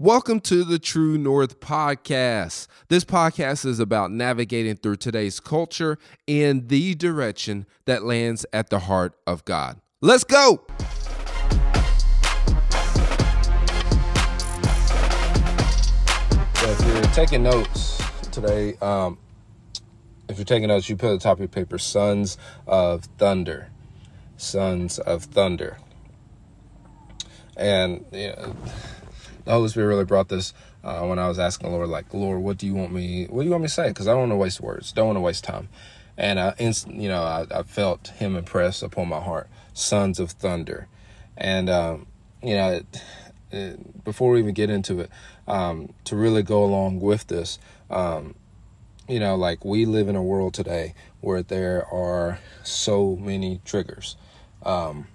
Welcome to the True North Podcast. This podcast is about navigating through today's culture in the direction that lands at the heart of God. Let's go. if you're taking notes today, um, if you're taking notes, you put at the top of your paper Sons of Thunder. Sons of Thunder. And, you know, the Holy Spirit really brought this uh, when I was asking the Lord, like, Lord, what do you want me? What do you want me to say? Because I don't want to waste words. Don't want to waste time. And I, inst- you know, I, I, felt Him impress upon my heart, Sons of Thunder, and um, you know, it, it, before we even get into it, um, to really go along with this, um, you know, like we live in a world today where there are so many triggers. Um,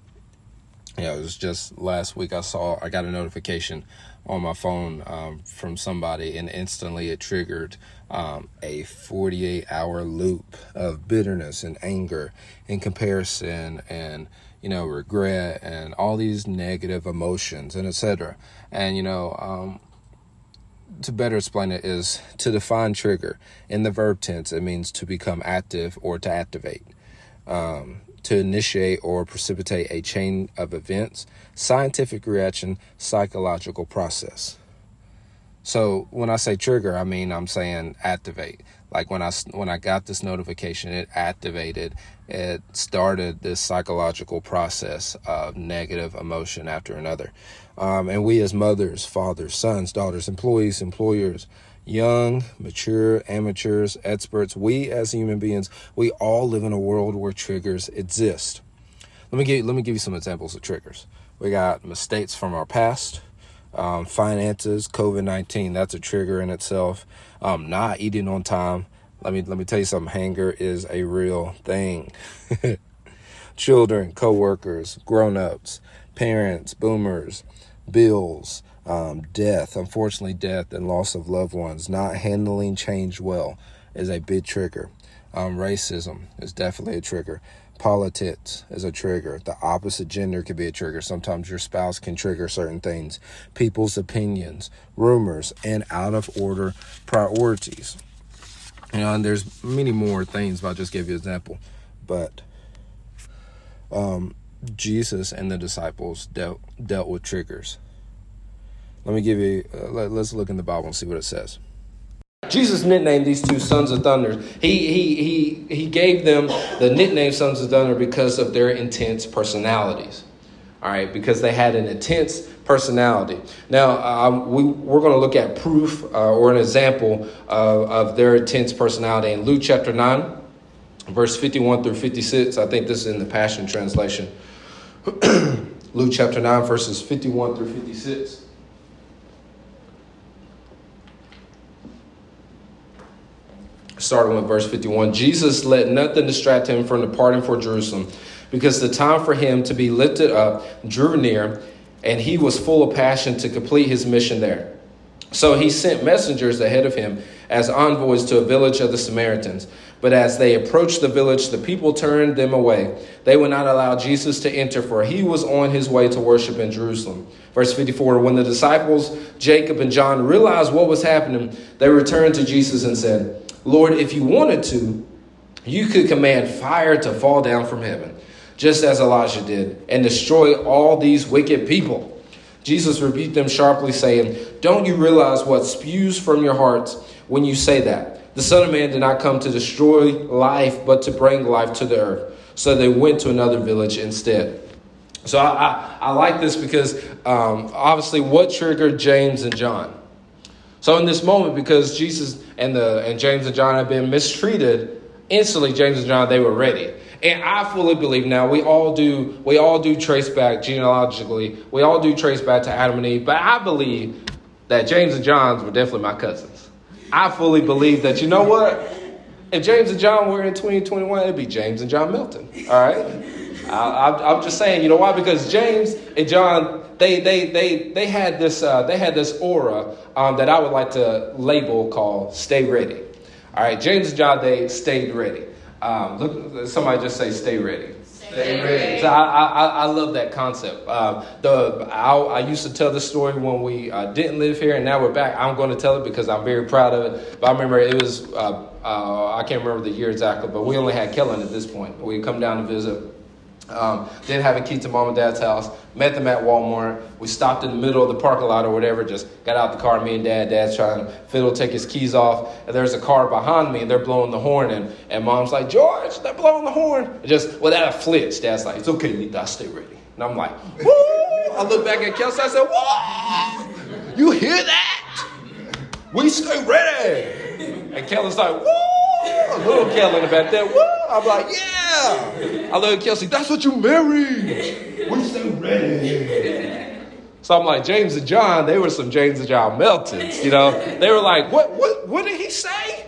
you know, it was just last week I saw I got a notification on my phone um, from somebody, and instantly it triggered um, a 48 hour loop of bitterness and anger and comparison and you know regret and all these negative emotions and etc. And you know, um, to better explain it is to define trigger in the verb tense. It means to become active or to activate. Um, to initiate or precipitate a chain of events, scientific reaction, psychological process. So when I say trigger, I mean I'm saying activate. Like when I when I got this notification, it activated, it started this psychological process of negative emotion after another. Um, and we as mothers, fathers, sons, daughters, employees, employers, young, mature, amateurs, experts, we as human beings, we all live in a world where triggers exist. Let me give let me give you some examples of triggers. We got mistakes from our past, um, finances, COVID nineteen. That's a trigger in itself. Um, not eating on time. Let me let me tell you something. Hanger is a real thing. Children, coworkers, grown ups, parents, boomers, bills, um, death, unfortunately, death and loss of loved ones, not handling change well is a big trigger. Um, racism is definitely a trigger. Politics is a trigger. The opposite gender could be a trigger. Sometimes your spouse can trigger certain things. People's opinions, rumors, and out of order priorities. You know, and there's many more things, but I'll just give you an example. But um, Jesus and the disciples dealt dealt with triggers. Let me give you, uh, let, us look in the Bible and see what it says. Jesus nicknamed these two sons of thunder. He, he, he, he gave them the nickname sons of thunder because of their intense personalities. All right, because they had an intense personality. Now, um, we, we're going to look at proof uh, or an example of their intense personality in Luke chapter 9, verse 51 through 56. I think this is in the Passion Translation. Luke chapter 9, verses 51 through 56. Starting with verse 51. Jesus let nothing distract him from departing for Jerusalem because the time for him to be lifted up drew near, and he was full of passion to complete his mission there. So he sent messengers ahead of him as envoys to a village of the Samaritans. But as they approached the village, the people turned them away. They would not allow Jesus to enter, for he was on his way to worship in Jerusalem. Verse 54 When the disciples, Jacob and John, realized what was happening, they returned to Jesus and said, Lord, if you wanted to, you could command fire to fall down from heaven, just as Elijah did, and destroy all these wicked people. Jesus rebuked them sharply, saying, Don't you realize what spews from your hearts when you say that? The Son of Man did not come to destroy life, but to bring life to the earth. So they went to another village instead. So I, I, I like this because um, obviously, what triggered James and John? So in this moment, because Jesus and the and James and John have been mistreated, instantly James and John they were ready. And I fully believe now we all do we all do trace back genealogically. We all do trace back to Adam and Eve, but I believe that James and Johns were definitely my cousins. I fully believe that you know what? If James and John were in 2021, it'd be James and John Milton. All right? I, am just saying, you know why? Because James and John, they they they they had this uh, they had this aura um, that I would like to label called "Stay Ready." All right, James and John, they stayed ready. Um, look, somebody just say "Stay ready." Stay ready. So I, I, I love that concept. Uh, the I, I used to tell this story when we uh, didn't live here, and now we're back. I'm going to tell it because I'm very proud of it. But I remember it was uh, uh, I can't remember the year exactly, but we only had Kellen at this point. We come down to visit um, didn't have a key to mom and dad's house. Met them at Walmart. We stopped in the middle of the parking lot or whatever. Just got out the car. Me and dad. Dad's trying to fiddle, take his keys off. And there's a car behind me, and they're blowing the horn. And, and mom's like, George, they're blowing the horn. And just without a flinch, dad's like, it's okay, Nita, stay ready. And I'm like, woo! I look back at Kelsey. I said, whoa! You hear that? We stay ready. And Kellen's like, woo! Little Kellen back there, woo! I'm like, yeah. I love Kelsey, that's what you married. We stay ready. So I'm like, James and John, they were some James and John Meltons, you know. They were like, what, what, what did he say?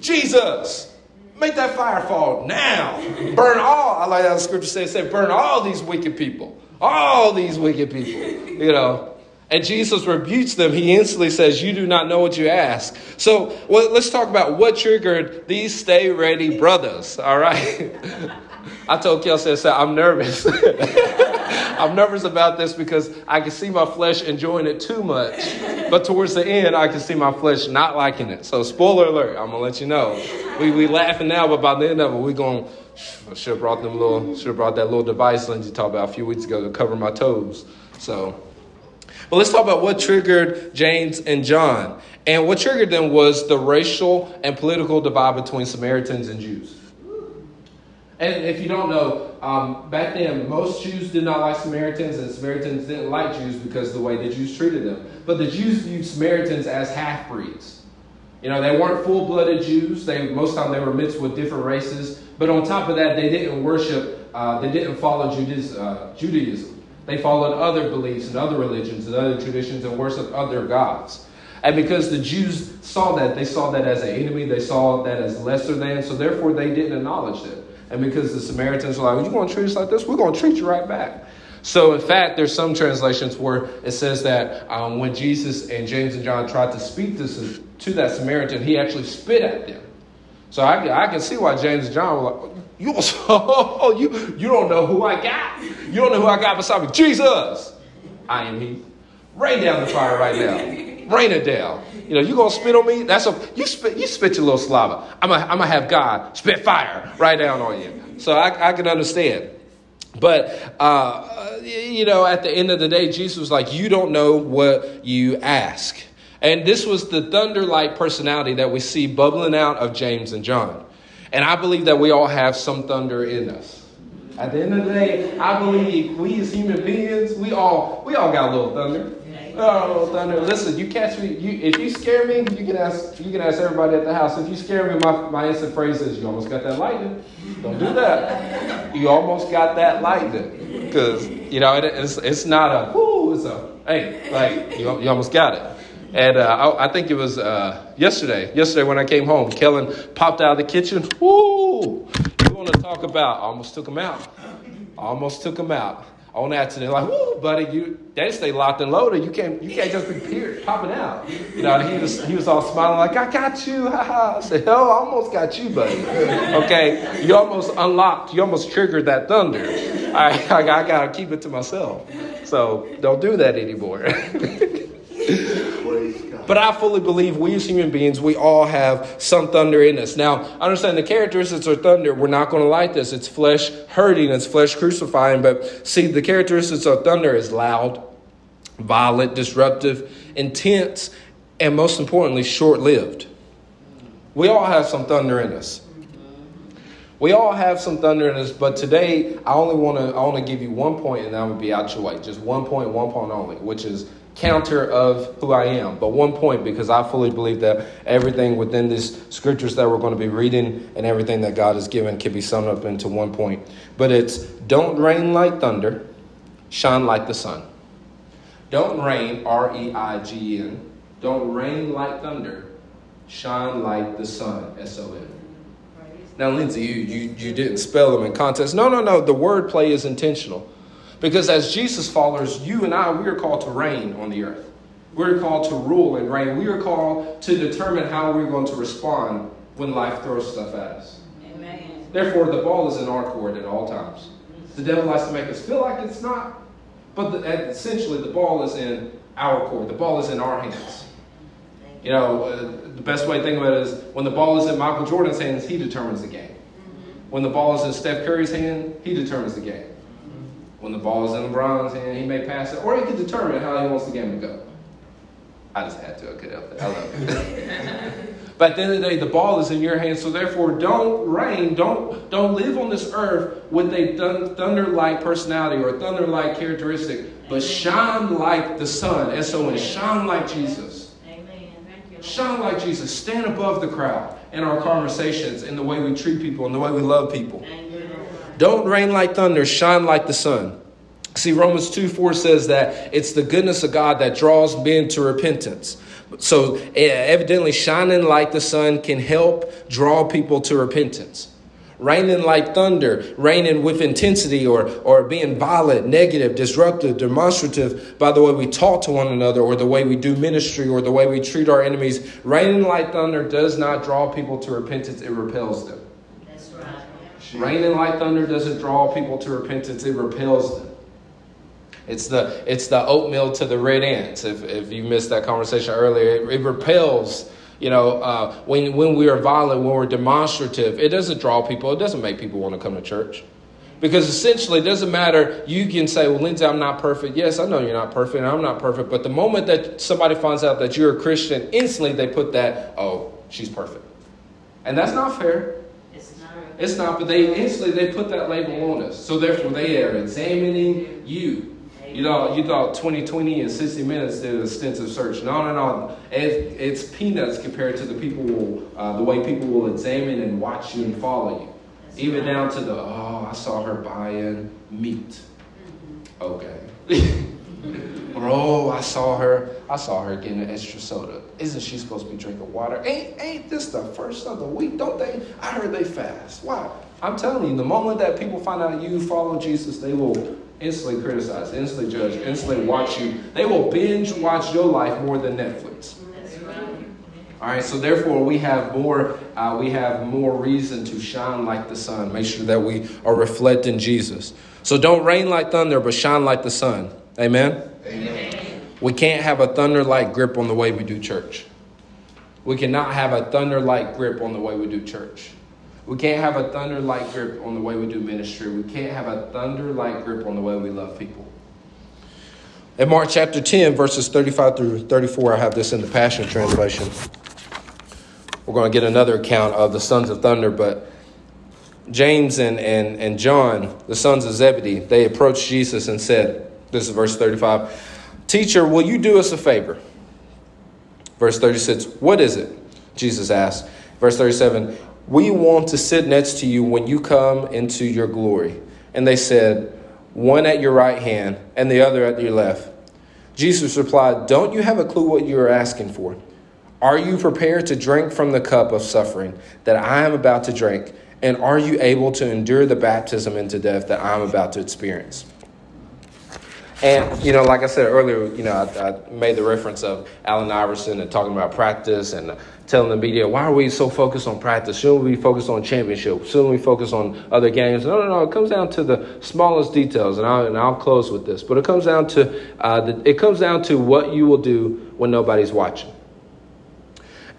Jesus, make that fire fall now. Burn all, I like how the scripture says, say, burn all these wicked people. All these wicked people, you know. And Jesus rebukes them. He instantly says, You do not know what you ask. So well, let's talk about what triggered these stay ready brothers. All right. I told Kelsey, I said, I'm nervous. I'm nervous about this because I can see my flesh enjoying it too much. But towards the end, I can see my flesh not liking it. So, spoiler alert, I'm going to let you know. We, we laughing now, but by the end of it, we're going should have brought them little, should have brought that little device Lindsay talked about a few weeks ago to cover my toes. So, but let's talk about what triggered James and John. And what triggered them was the racial and political divide between Samaritans and Jews. And if you don't know, um, back then most Jews did not like Samaritans, and Samaritans didn't like Jews because of the way the Jews treated them. But the Jews viewed Samaritans as half breeds. You know, they weren't full blooded Jews. They most of the time they were mixed with different races. But on top of that, they didn't worship. Uh, they didn't follow Judaism. They followed other beliefs and other religions and other traditions and worshiped other gods. And because the Jews saw that, they saw that as an enemy, they saw that as lesser than, so therefore they didn't acknowledge it. And because the Samaritans were like, you want to treat us like this? We're going to treat you right back. So, in fact, there's some translations where it says that um, when Jesus and James and John tried to speak this to that Samaritan, he actually spit at them. So I, I can see why James and John were like, you, oh, you, you don't know who I got. You don't know who I got beside me. Jesus, I am he. Rain down the fire right now. Rain it down. You know, you gonna spit on me? That's a you spit you spit your little saliva. I'm gonna I'm gonna have God spit fire right down on you. So I, I can understand. But uh, you know, at the end of the day, Jesus was like, "You don't know what you ask." And this was the thunder like personality that we see bubbling out of James and John. And I believe that we all have some thunder in us. At the end of the day, I believe we as human beings, we all we all got a little thunder. Oh, little thunder! Listen, you catch me. You, if you scare me, you can ask. You can ask everybody at the house. If you scare me, my, my instant phrase is, "You almost got that lightning." Don't do that. You almost got that lightning, because you know it, it's it's not a whoo. It's a hey, like you, you almost got it. And uh, I, I, think it was uh, yesterday. Yesterday when I came home, Kellen popped out of the kitchen. Woo! You want to talk about? I almost took him out. I almost took him out on accident. Like, woo, buddy, you they stay locked and loaded. You can't you can't just be popping out. You know, he was he was all smiling like, I got you. I said, hell, I almost got you, buddy. Okay, you almost unlocked. You almost triggered that thunder. I I, I gotta keep it to myself. So don't do that anymore. But I fully believe we as human beings, we all have some thunder in us. Now, I understand the characteristics of thunder. We're not going to like this. It's flesh hurting, it's flesh crucifying. But see, the characteristics of thunder is loud, violent, disruptive, intense, and most importantly, short lived. We all have some thunder in us. We all have some thunder in us, but today I only want to I want to give you one point, and that would be out your way. Just one point, one point only, which is counter of who I am. But one point, because I fully believe that everything within these scriptures that we're going to be reading and everything that God has given can be summed up into one point. But it's don't rain like thunder, shine like the sun. Don't reign, R E I G N. Don't rain like thunder, shine like the son, S O N. Now, Lindsay, you, you, you didn't spell them in context. No, no, no. The word play is intentional. Because as Jesus followers, you and I, we are called to reign on the earth. We're called to rule and reign. We are called to determine how we're going to respond when life throws stuff at us. Amen. Therefore, the ball is in our court at all times. The devil likes to make us feel like it's not. But the, essentially, the ball is in our court. The ball is in our hands. You know, uh, the best way to think about it is when the ball is in Michael Jordan's hands, he determines the game. When the ball is in Steph Curry's hand, he determines the game. When the ball is in LeBron's hand, he may pass it, or he can determine how he wants the game to go. I just had to. I could help it. I love it. but at the end of the day, the ball is in your hands. So therefore, don't reign. Don't don't live on this earth with a thunder-like personality or a thunder-like characteristic, but shine like the son. S O N. Shine like Jesus. Shine like Jesus. Stand above the crowd in our conversations, in the way we treat people, in the way we love people. Don't rain like thunder. Shine like the sun. See, Romans 2 4 says that it's the goodness of God that draws men to repentance. So, evidently, shining like the sun can help draw people to repentance. Raining like thunder, raining with intensity, or, or being violent, negative, disruptive, demonstrative by the way we talk to one another, or the way we do ministry, or the way we treat our enemies. Raining like thunder does not draw people to repentance, it repels them. Raining like thunder doesn't draw people to repentance, it repels them. It's the, it's the oatmeal to the red ants. If, if you missed that conversation earlier, it, it repels. You know, uh, when, when we are violent, when we're demonstrative, it doesn't draw people. It doesn't make people want to come to church. Because essentially, it doesn't matter. You can say, well, Lindsay, I'm not perfect. Yes, I know you're not perfect, I'm not perfect. But the moment that somebody finds out that you're a Christian, instantly they put that, oh, she's perfect. And that's not fair. It's not. It's not, but they instantly they put that label on us. So therefore, they are examining you. You know, you thought 2020 and 60 minutes did an extensive search. No, no, no. It, it's peanuts compared to the people, will, uh, the way people will examine and watch you and follow you. That's Even right. down to the, oh, I saw her buying meat. Mm-hmm. Okay. or oh, I saw her, I saw her getting an extra soda. Isn't she supposed to be drinking water? Ain't ain't this the first of the week? Don't they? I heard they fast. Why? I'm telling you, the moment that people find out you follow Jesus, they will instantly criticize, instantly judge, instantly watch you. They will binge watch your life more than Netflix. All right, so therefore we have more uh, we have more reason to shine like the sun. Make sure that we are reflecting Jesus. So don't rain like thunder, but shine like the sun. Amen. Amen. We can't have a thunder like grip on the way we do church. We cannot have a thunder like grip on the way we do church. We can't have a thunder like grip on the way we do ministry. We can't have a thunder like grip on the way we love people. In Mark chapter 10, verses 35 through 34, I have this in the Passion Translation. We're going to get another account of the sons of thunder, but James and, and, and John, the sons of Zebedee, they approached Jesus and said, This is verse 35, Teacher, will you do us a favor? Verse 36, What is it? Jesus asked. Verse 37, we want to sit next to you when you come into your glory. And they said, One at your right hand and the other at your left. Jesus replied, Don't you have a clue what you are asking for? Are you prepared to drink from the cup of suffering that I am about to drink? And are you able to endure the baptism into death that I'm about to experience? And, you know, like I said earlier, you know, I, I, made the reference of Allen Iverson and talking about practice and telling the media, why are we so focused on practice? Shouldn't we focus on championships? Shouldn't we focus on other games? No, no, no. It comes down to the smallest details, and I'll, and I'll close with this. But it comes down to uh, the, it comes down to what you will do when nobody's watching.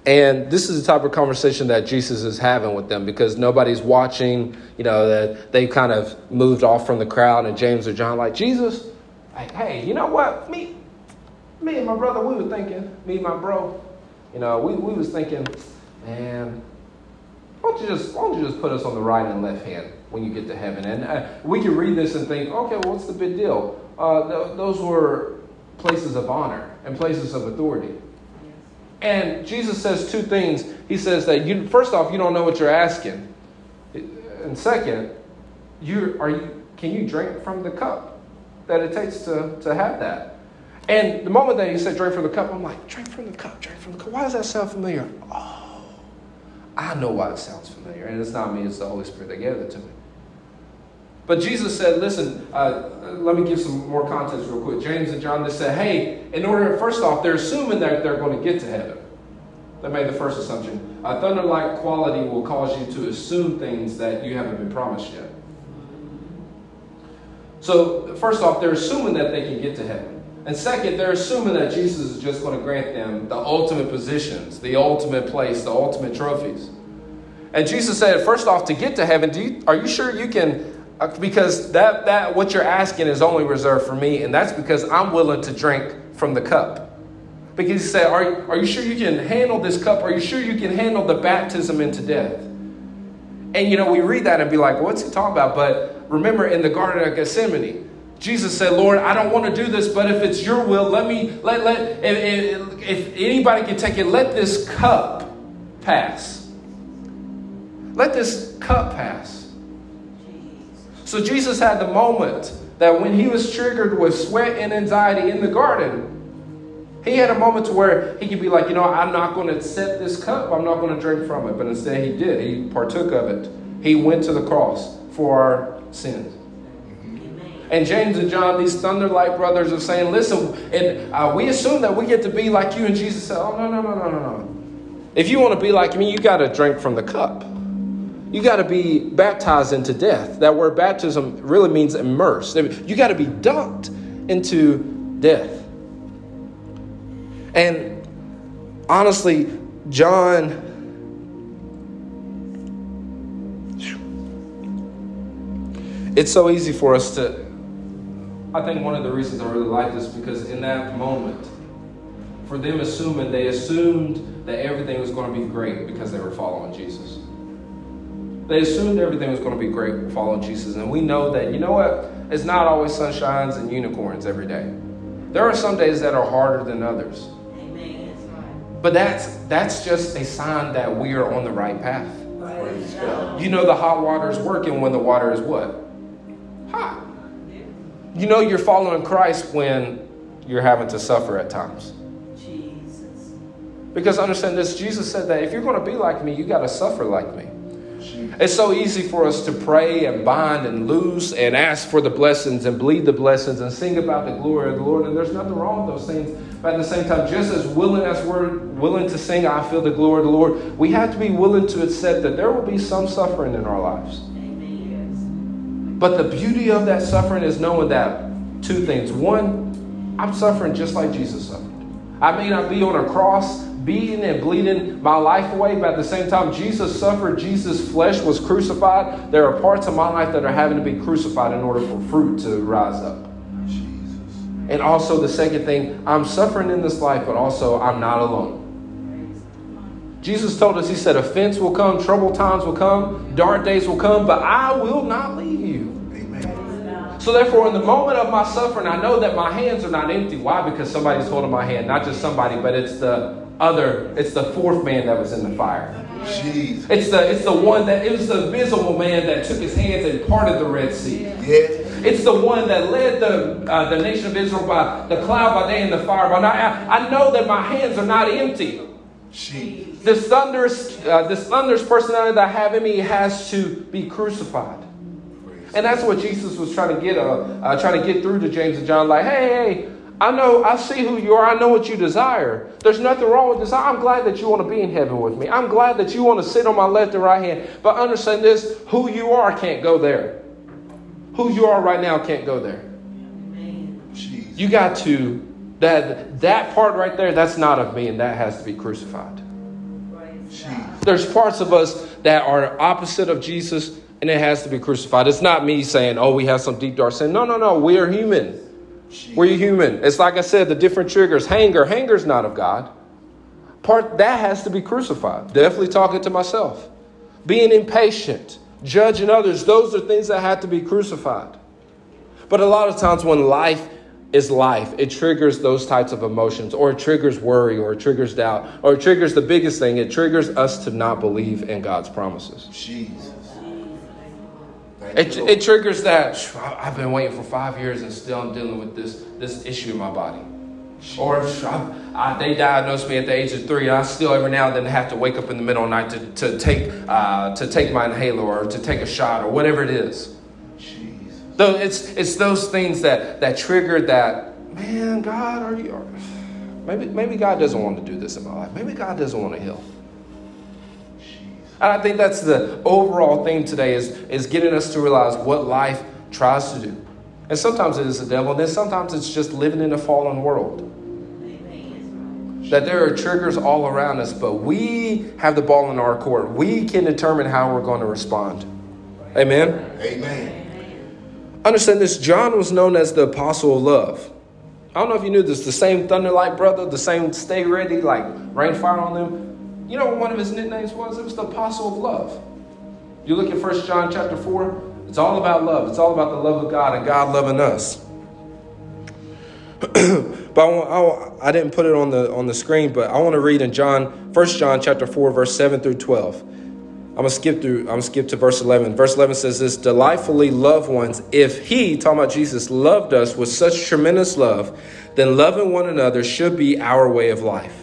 And this is the type of conversation that Jesus is having with them because nobody's watching. You know that they kind of moved off from the crowd, and James or John like Jesus hey, you know what? Me, me and my brother, we were thinking, me and my bro, you know, we, we was thinking, man, why don't you just why don't you just put us on the right and left hand when you get to heaven? And uh, we can read this and think, okay, well, what's the big deal? Uh, th- those were places of honor and places of authority. And Jesus says two things. He says that you first off, you don't know what you're asking, and second, you are you can you drink from the cup? That it takes to, to have that. And the moment that he said, drink from the cup, I'm like, drink from the cup, drink from the cup. Why does that sound familiar? Oh, I know why it sounds familiar. And it's not me, it's the Holy Spirit that gave it to me. But Jesus said, listen, uh, let me give some more context real quick. James and John, they said, hey, in order, first off, they're assuming that they're going to get to heaven. They made the first assumption. A thunder like quality will cause you to assume things that you haven't been promised yet. So, first off, they're assuming that they can get to heaven. And second, they're assuming that Jesus is just going to grant them the ultimate positions, the ultimate place, the ultimate trophies. And Jesus said, first off, to get to heaven, you, are you sure you can? Uh, because that, that what you're asking is only reserved for me, and that's because I'm willing to drink from the cup. Because he said, are, are you sure you can handle this cup? Are you sure you can handle the baptism into death? And you know, we read that and be like, what's he talking about? But remember in the Garden of Gethsemane, Jesus said, Lord, I don't want to do this, but if it's your will, let me, let, let, if, if anybody can take it, let this cup pass. Let this cup pass. So Jesus had the moment that when he was triggered with sweat and anxiety in the garden, he had a moment to where he could be like, you know, I'm not going to accept this cup. I'm not going to drink from it. But instead, he did. He partook of it. He went to the cross for our sins. And James and John, these thunderlight brothers, are saying, listen, and uh, we assume that we get to be like you. And Jesus said, oh, no, no, no, no, no, no. If you want to be like me, you got to drink from the cup. You got to be baptized into death. That word baptism really means immersed. You got to be dunked into death. And honestly, John. It's so easy for us to. I think one of the reasons I really like this because in that moment, for them assuming, they assumed that everything was going to be great because they were following Jesus. They assumed everything was going to be great following Jesus. And we know that, you know what? It's not always sunshines and unicorns every day. There are some days that are harder than others. But that's that's just a sign that we are on the right path. You know the hot water is working when the water is what? You know you're following Christ when you're having to suffer at times. Jesus. Because understand this, Jesus said that if you're going to be like me, you got to suffer like me. It's so easy for us to pray and bind and loose and ask for the blessings and bleed the blessings and sing about the glory of the Lord. And there's nothing wrong with those things. But at the same time, just as willing as we're willing to sing, I feel the glory of the Lord, we have to be willing to accept that there will be some suffering in our lives. But the beauty of that suffering is knowing that two things. One, I'm suffering just like Jesus suffered. I may not be on a cross, beating and bleeding my life away, but at the same time, Jesus suffered. Jesus' flesh was crucified. There are parts of my life that are having to be crucified in order for fruit to rise up. Jesus. And also, the second thing, I'm suffering in this life, but also I'm not alone. Jesus told us, He said, offense will come, trouble times will come, dark days will come, but I will not leave. So therefore, in the moment of my suffering, I know that my hands are not empty. Why? Because somebody's holding my hand. Not just somebody, but it's the other, it's the fourth man that was in the fire. Jeez. It's the it's the one that it was the visible man that took his hands and parted the Red Sea. Yeah. It's the one that led the uh, the nation of Israel by the cloud by day and the fire by night. I, I know that my hands are not empty. Jeez. This thunderous uh, this thunderous personality that I have in me has to be crucified. And that's what Jesus was trying to get uh, uh, trying to get through to James and John. Like, hey, hey, I know, I see who you are. I know what you desire. There's nothing wrong with this. I'm glad that you want to be in heaven with me. I'm glad that you want to sit on my left and right hand. But understand this who you are can't go there. Who you are right now can't go there. You got to, that, that part right there, that's not of me, and that has to be crucified. There's parts of us that are opposite of Jesus, and it has to be crucified. It's not me saying, oh, we have some deep dark sin. No, no, no. We are human. We're human. It's like I said, the different triggers. Hanger, hanger's not of God. Part that has to be crucified. Definitely talking to myself. Being impatient, judging others, those are things that have to be crucified. But a lot of times when life is life, it triggers those types of emotions, or it triggers worry, or it triggers doubt, or it triggers the biggest thing, it triggers us to not believe in God's promises. Jesus. It, it triggers that I've been waiting for five years and still I'm dealing with this, this issue in my body. Or I, they diagnosed me at the age of three, and I still every now and then have to wake up in the middle of the night to, to, take, uh, to take my inhaler or to take a shot or whatever it is. Though it's, it's those things that, that trigger that, man, God, are you. Maybe, maybe God doesn't want to do this in my life. Maybe God doesn't want to heal. And I think that's the overall theme today is, is getting us to realize what life tries to do. And sometimes it is the devil, and then sometimes it's just living in a fallen world. That there are triggers all around us, but we have the ball in our court. We can determine how we're going to respond. Amen? Amen. Understand this John was known as the apostle of love. I don't know if you knew this, the same thunderlight brother, the same stay ready, like rain fire on them. You know what one of his nicknames was? It was the apostle of love. You look at First John chapter 4, it's all about love. It's all about the love of God and God loving us. but I, I, I, didn't put it on the on the screen, but I want to read in John, First John chapter 4, verse 7 through 12. I'm gonna skip through, I'm gonna skip to verse 11. Verse 11 says this delightfully loved ones, if he, talking about Jesus, loved us with such tremendous love, then loving one another should be our way of life.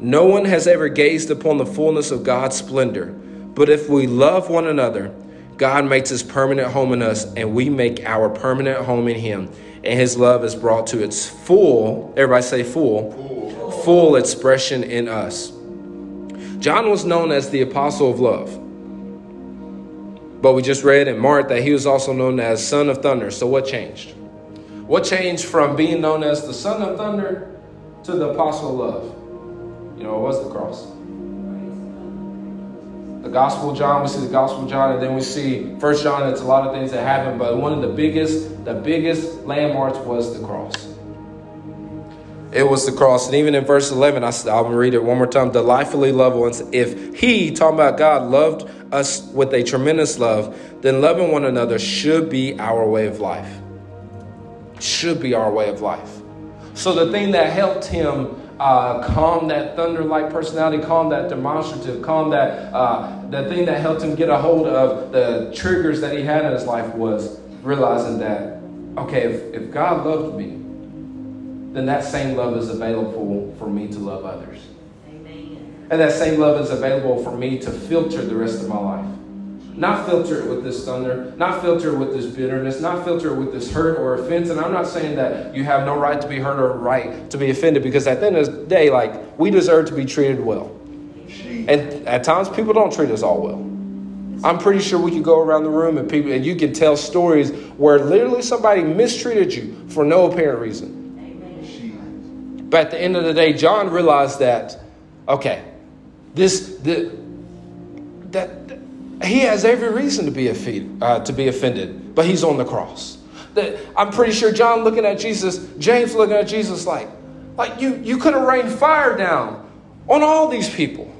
No one has ever gazed upon the fullness of God's splendor, but if we love one another, God makes his permanent home in us, and we make our permanent home in him. And his love is brought to its full, everybody say full, full, expression in us. John was known as the apostle of love. But we just read in Mark that he was also known as son of thunder. So what changed? What changed from being known as the son of thunder to the apostle of love? You know, it was the cross. The Gospel John, we see the Gospel John, and then we see First John. It's a lot of things that happen, but one of the biggest, the biggest landmarks was the cross. It was the cross. And even in verse 11, I, I'll read it one more time. Delightfully loved ones, if he, talking about God, loved us with a tremendous love, then loving one another should be our way of life. Should be our way of life. So the thing that helped him uh, calm that thunder like personality, calm that demonstrative, calm that, uh, the thing that helped him get a hold of the triggers that he had in his life was realizing that, okay, if, if God loved me, then that same love is available for me to love others. Amen. And that same love is available for me to filter the rest of my life. Not filter it with this thunder, not filter it with this bitterness, not filter it with this hurt or offense. And I'm not saying that you have no right to be hurt or right to be offended because at the end of the day, like, we deserve to be treated well. And at times, people don't treat us all well. I'm pretty sure we could go around the room and people and you can tell stories where literally somebody mistreated you for no apparent reason. But at the end of the day, John realized that, okay, this, the, that he has every reason to be, offended, uh, to be offended, but he's on the cross. That I'm pretty sure John looking at Jesus, James looking at Jesus like, like you, you could have rained fire down on all these people.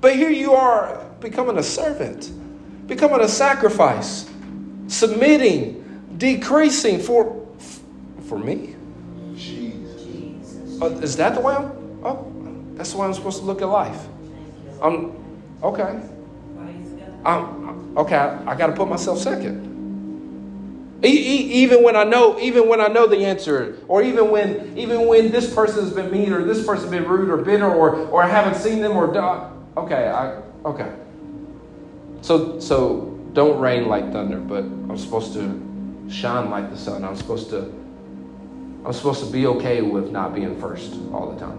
But here you are becoming a servant, becoming a sacrifice, submitting, decreasing for, for me. Oh, is that the way I'm? Oh, that's the way I'm supposed to look at life. I'm okay. I'm okay. I, I got to put myself second. E- e- even when I know, even when I know the answer, or even when, even when this person has been mean, or this person has been rude, or bitter, or or I haven't seen them, or uh, okay, I okay. So so don't rain like thunder, but I'm supposed to shine like the sun. I'm supposed to I'm supposed to be okay with not being first all the time.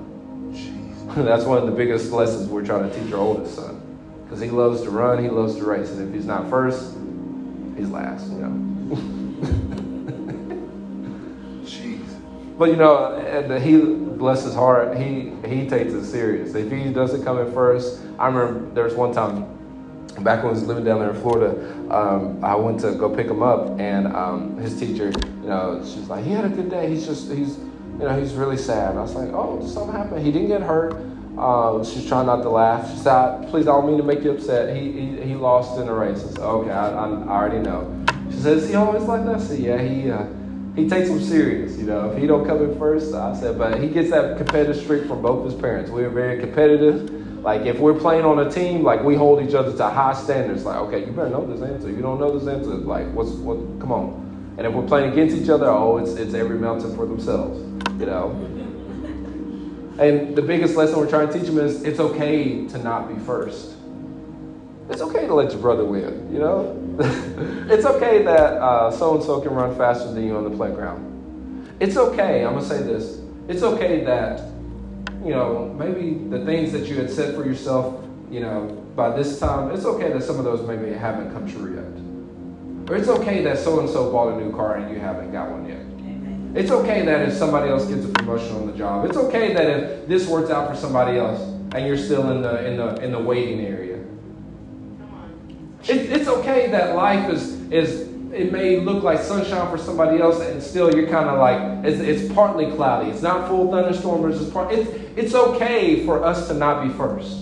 That's one of the biggest lessons we're trying to teach our oldest son. Because he loves to run, he loves to race. And if he's not first, he's last, you know. Jeez. But you know, and he bless his heart, he he takes it serious. If he doesn't come in first, I remember there was one time back when I was living down there in Florida, um, I went to go pick him up, and um, his teacher, you know, she's like, he had a good day. He's just, he's, you know, he's really sad. I was like, oh, something happened. He didn't get hurt. Um, she's trying not to laugh. She said, please, I don't mean to make you upset. He, he, he lost in the race. I said, okay, I, I, I already know. She says, he always like that? I said, yeah, he, uh, he takes him serious, you know. If he don't come in first, I said, but he gets that competitive streak from both his parents. We are very competitive. Like if we're playing on a team, like we hold each other to high standards. Like, okay, you better know this answer. You don't know this answer. Like, what's what? Come on. And if we're playing against each other, oh, it's it's every mountain for themselves. You know. And the biggest lesson we're trying to teach them is it's okay to not be first. It's okay to let your brother win. You know. it's okay that so and so can run faster than you on the playground. It's okay. I'm gonna say this. It's okay that you know, maybe the things that you had said for yourself, you know, by this time, it's okay that some of those maybe haven't come true yet. Or it's okay that so and so bought a new car and you haven't got one yet. It's okay that if somebody else gets a promotion on the job. It's okay that if this works out for somebody else and you're still in the in the in the waiting area. It, it's okay that life is is it may look like sunshine for somebody else, and still you're kind of like it's, it's partly cloudy. It's not full thunderstorm. It's part. It's it's okay for us to not be first.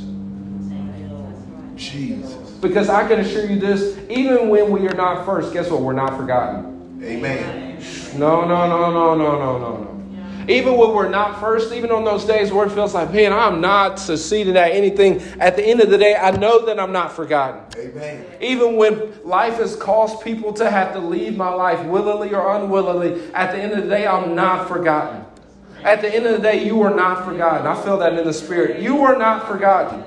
Jesus. Because I can assure you this: even when we are not first, guess what? We're not forgotten. Amen. No, no, no, no, no, no, no, no. Even when we're not first, even on those days where it feels like, man, I'm not succeeding at anything, at the end of the day, I know that I'm not forgotten. Amen. Even when life has caused people to have to leave my life willingly or unwillingly, at the end of the day, I'm not forgotten. At the end of the day, you are not forgotten. I feel that in the spirit. You are not forgotten.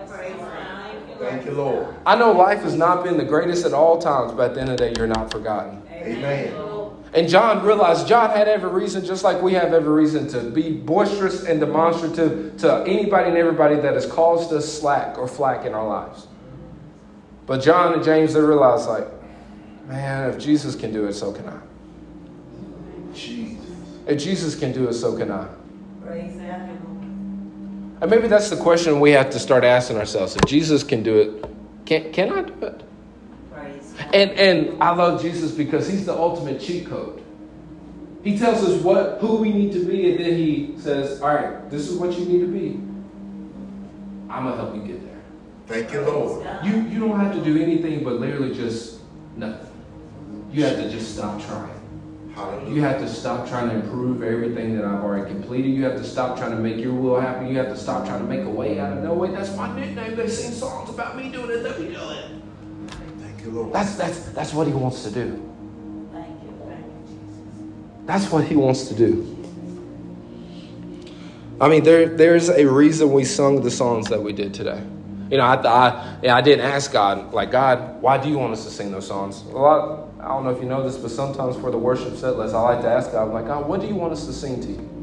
Thank you, Lord. I know life has not been the greatest at all times, but at the end of the day, you're not forgotten. Amen. And John realized John had every reason, just like we have every reason, to be boisterous and demonstrative to anybody and everybody that has caused us slack or flack in our lives. But John and James, they realized, like, man, if Jesus can do it, so can I. Jesus. If Jesus can do it, so can I. And maybe that's the question we have to start asking ourselves. If Jesus can do it, can, can I do it? And and I love Jesus because he's the ultimate cheat code. He tells us what who we need to be, and then he says, All right, this is what you need to be. I'm gonna help you get there. Thank you, Lord. You you don't have to do anything but literally just nothing. You have to just stop trying. You have to stop trying to improve everything that I've already completed. You have to stop trying to make your will happen. You have to stop trying to make a way out of no way. That's my nickname. They sing songs about me doing it. Let me do it. Thank you, Lord. That's that's that's what he wants to do. That's what he wants to do. I mean, there there's a reason we sung the songs that we did today. You know, I I, yeah, I didn't ask God like God, why do you want us to sing those songs? A lot. I don't know if you know this, but sometimes for the worship set list, I like to ask God, like God, what do you want us to sing to you?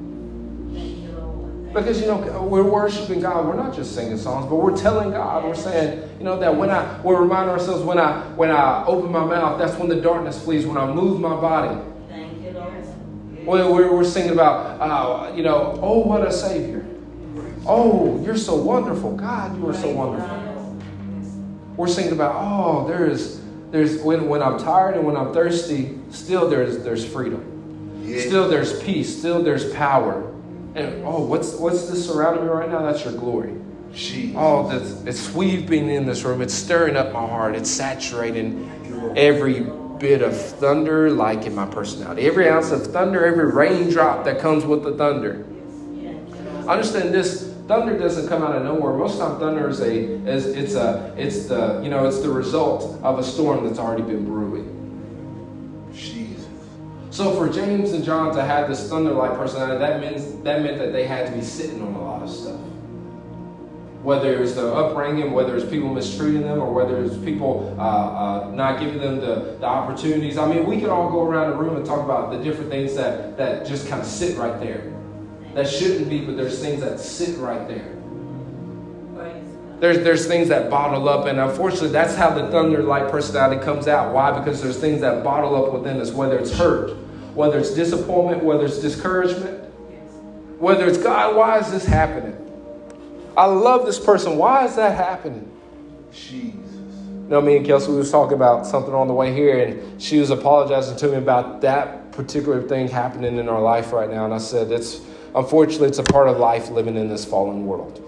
Because you know we're worshiping God. We're not just singing songs, but we're telling God. We're saying, you know, that when I we're reminding ourselves when I when I open my mouth, that's when the darkness flees. When I move my body, Thank you, Lord. well, we're, we're singing about, uh, you know, oh what a savior. Oh, you're so wonderful, God. You are so wonderful. We're singing about, oh, there is there's when when I'm tired and when I'm thirsty, still there's there's freedom. Still there's peace. Still there's power. And oh, what's what's this surrounding me right now? That's your glory. Jesus. Oh, that's, it's sweeping in this room. It's stirring up my heart. It's saturating every bit of thunder, like in my personality. Every ounce of thunder, every raindrop that comes with the thunder. Understand this: thunder doesn't come out of nowhere. Most of the time, thunder is a is it's a it's the you know it's the result of a storm that's already been brewing. So for James and John to have this thunder-like personality, that means that meant that they had to be sitting on a lot of stuff. Whether it's the upbringing, whether it's people mistreating them, or whether it's people uh, uh, not giving them the, the opportunities. I mean, we could all go around the room and talk about the different things that, that just kind of sit right there. That shouldn't be, but there's things that sit right there. There's, there's things that bottle up, and unfortunately, that's how the thunder like personality comes out. Why? Because there's things that bottle up within us, whether it's hurt, whether it's disappointment, whether it's discouragement, whether it's God, why is this happening? I love this person. Why is that happening? Jesus. You know, me and Kelsey we was talking about something on the way here, and she was apologizing to me about that particular thing happening in our life right now. And I said, "It's unfortunately it's a part of life living in this fallen world.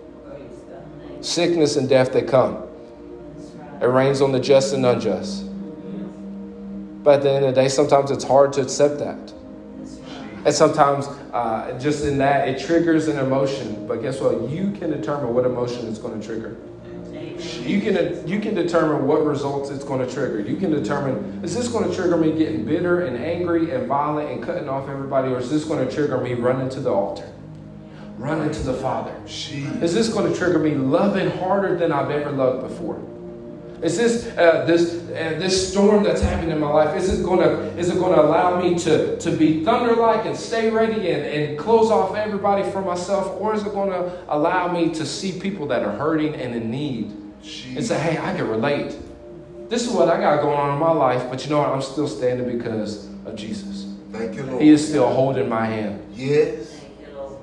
Sickness and death they come. It rains on the just and unjust. But at the end of the day, sometimes it's hard to accept that. And sometimes, uh, just in that, it triggers an emotion. But guess what? You can determine what emotion it's going to trigger. You can you can determine what results it's going to trigger. You can determine is this going to trigger me getting bitter and angry and violent and cutting off everybody, or is this going to trigger me running to the altar, running to the Father? Is this going to trigger me loving harder than I've ever loved before? Is this uh, this uh, this storm that's happening in my life? Is it going to is it going to allow me to to be thunder like and stay ready and, and close off everybody for myself, or is it going to allow me to see people that are hurting and in need and say, "Hey, I can relate. this is what I got going on in my life, but you know what? I'm still standing because of Jesus. Thank you, Lord. He is still holding my hand. Yes.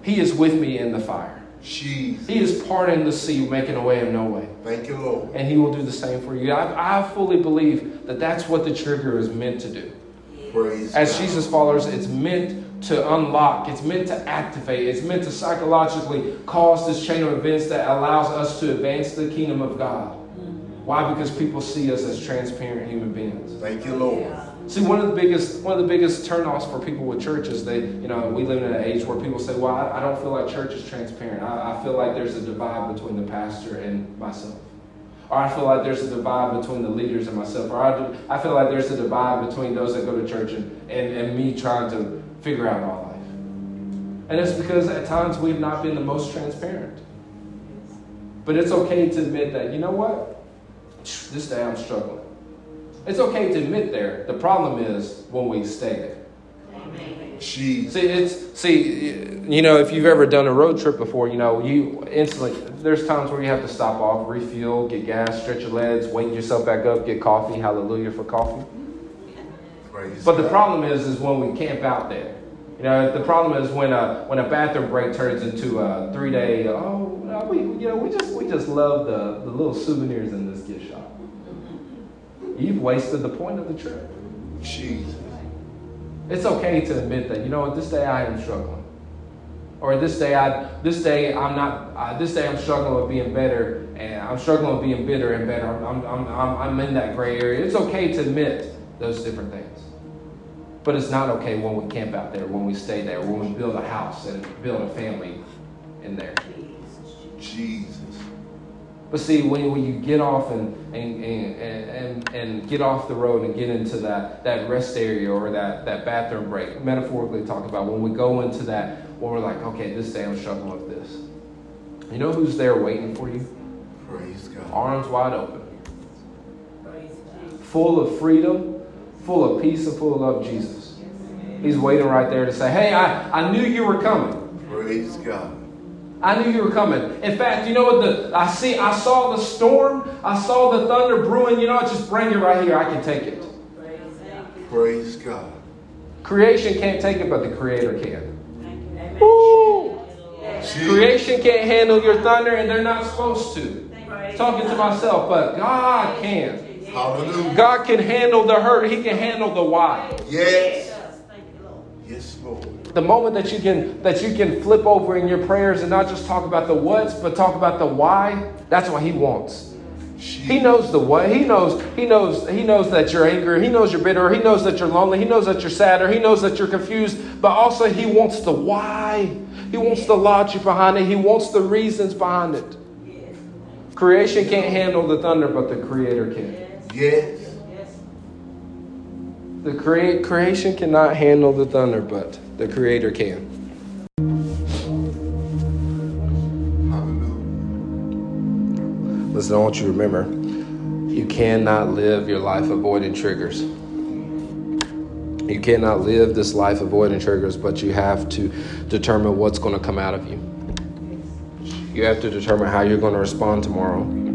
He is with me in the fire. Jesus. He is parting the sea, making a way of no way. Thank you, Lord. And He will do the same for you. I, I fully believe that that's what the trigger is meant to do. Praise As God. Jesus followers, it's meant to unlock, it's meant to activate, it's meant to psychologically cause this chain of events that allows us to advance the kingdom of God. Mm. Why? Because people see us as transparent human beings. Thank you, Lord. See, one of the biggest one of the biggest turnoffs for people with churches, they you know we live in an age where people say, "Well, I, I don't feel like church is transparent. I, I feel like there's a divide between the pastor and myself." Or I feel like there's a divide between the leaders and myself. Or I, do, I feel like there's a divide between those that go to church and, and, and me trying to figure out my life. And it's because at times we've not been the most transparent. But it's okay to admit that, you know what? This day I'm struggling. It's okay to admit there. The problem is when we stay there. See, it's see, you know, if you've ever done a road trip before, you know, you instantly there's times where you have to stop off, refuel, get gas, stretch your legs, wake yourself back up, get coffee. Hallelujah for coffee. Praise But the problem is, is when we camp out there. You know, the problem is when a when a bathroom break turns into a three day. Oh, we you know we just we just love the the little souvenirs in this gift shop. You've wasted the point of the trip. Jesus. It's okay to admit that. You know what? This day I am struggling, or this day I this day I'm not. Uh, this day I'm struggling with being better, and I'm struggling with being bitter and better. I'm I'm I'm, I'm in that gray area. It's okay to admit those different things. But it's not okay when we camp out there, when we stay there, when we build a house and build a family in there. Jesus. But see, when, when you get off and, and, and, and, and get off the road and get into that, that rest area or that, that bathroom break, metaphorically talk about when we go into that, when we're like, okay, this day I'm struggling with this. You know who's there waiting for you? Praise God. Arms wide open, full of freedom, full of peace, and full of love, Jesus. He's waiting right there to say, hey, I, I knew you were coming. Praise God. I knew you were coming. In fact, you know what the I see I saw the storm, I saw the thunder brewing, you know what? Just bring it right here. I can take it. Praise God. Creation can't take it, but the creator can. Woo! Creation can't handle your thunder, and they're not supposed to. Talking to myself, but God can. Hallelujah. God can handle the hurt, He can handle the why. Yes. Yes, Lord. The moment that you can that you can flip over in your prayers and not just talk about the what's, but talk about the why, that's what he wants. He knows the what. He knows. He knows. He knows that you're angry. He knows you're bitter. He knows that you're lonely. He knows that you're sad. Or he knows that you're confused. But also, he wants the why. He wants the logic behind it. He wants the reasons behind it. Creation can't handle the thunder, but the Creator can. Yes. The crea- creation cannot handle the thunder, but the Creator can. Hallelujah. Listen, I want you to remember you cannot live your life avoiding triggers. You cannot live this life avoiding triggers, but you have to determine what's going to come out of you. You have to determine how you're going to respond tomorrow.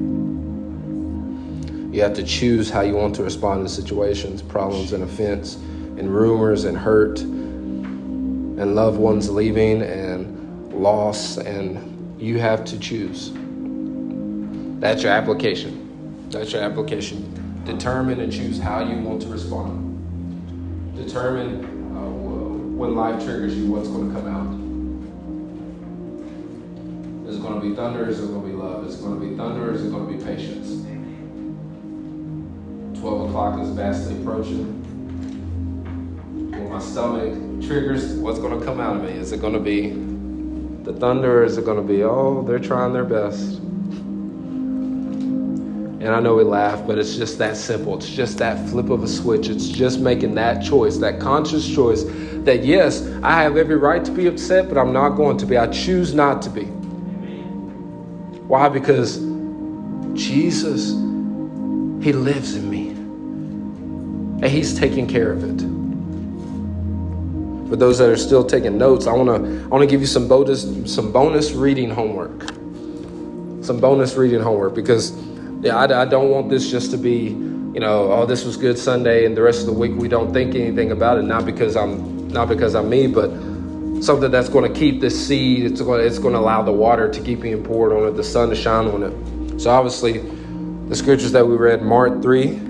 You have to choose how you want to respond to situations, problems, and offense, and rumors, and hurt, and loved ones leaving, and loss, and you have to choose. That's your application. That's your application. Determine and choose how you want to respond. Determine uh, when life triggers you, what's going to come out. Is it going to be thunder? Is it going to be love? Is it going to be thunder? Is it going to be patience? 12 o'clock is vastly approaching. When my stomach triggers, what's going to come out of me? Is it going to be the thunder? Is it going to be, oh, they're trying their best? And I know we laugh, but it's just that simple. It's just that flip of a switch. It's just making that choice, that conscious choice that yes, I have every right to be upset, but I'm not going to be. I choose not to be. Why? Because Jesus, He lives in me. And He's taking care of it. For those that are still taking notes, I wanna I wanna give you some bonus some bonus reading homework. Some bonus reading homework because yeah, I, I don't want this just to be you know, oh, this was good Sunday, and the rest of the week we don't think anything about it. Not because I'm not because I'm me, but something that's going to keep this seed. It's going to, it's going to allow the water to keep being poured on it, the sun to shine on it. So obviously, the scriptures that we read, Mark three,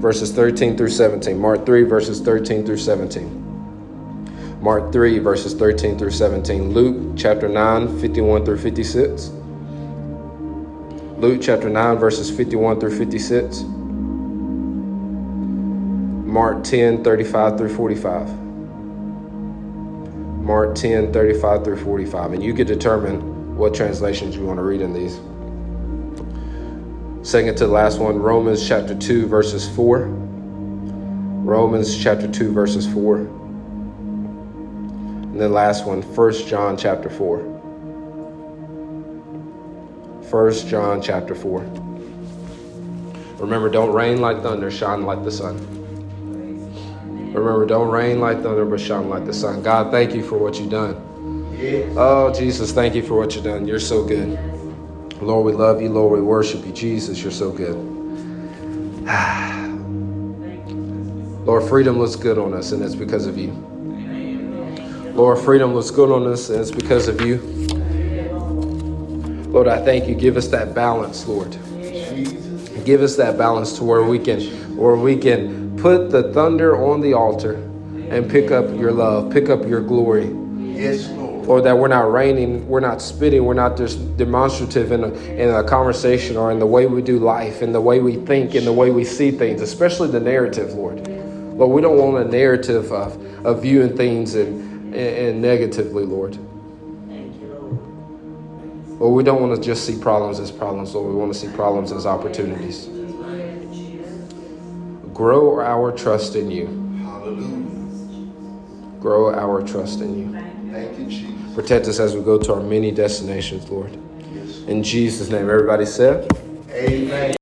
verses thirteen through seventeen. Mark three, verses thirteen through seventeen. Mark 3, verses 13 through 17. Luke chapter 9, 51 through 56. Luke chapter 9, verses 51 through 56. Mark 10, 35 through 45. Mark 10, 35 through 45. And you can determine what translations you want to read in these. Second to the last one, Romans chapter 2, verses 4. Romans chapter 2, verses 4. And the last one, 1 John chapter 4. 1 John chapter 4. Remember, don't rain like thunder, shine like the sun. Remember, don't rain like thunder, but shine like the sun. God, thank you for what you've done. Oh, Jesus, thank you for what you've done. You're so good. Lord, we love you. Lord, we worship you. Jesus, you're so good. Lord, freedom looks good on us, and it's because of you. Lord, freedom looks good on us, and it's because of you. Lord, I thank you. Give us that balance, Lord. Give us that balance to where we can, where we can put the thunder on the altar and pick up your love, pick up your glory. Yes, Lord. Or that we're not raining, we're not spitting, we're not just demonstrative in a, in a conversation or in the way we do life, in the way we think, in the way we see things, especially the narrative, Lord. Lord, we don't want a narrative of, of viewing things and and, and negatively, Lord. Thank you, Lord, we don't want to just see problems as problems, Lord. We want to see problems as opportunities. Grow our trust in you. Hallelujah. Grow our trust in you. Thank you, Jesus. Protect us as we go to our many destinations, Lord. Yes. In Jesus' name, everybody said. Amen.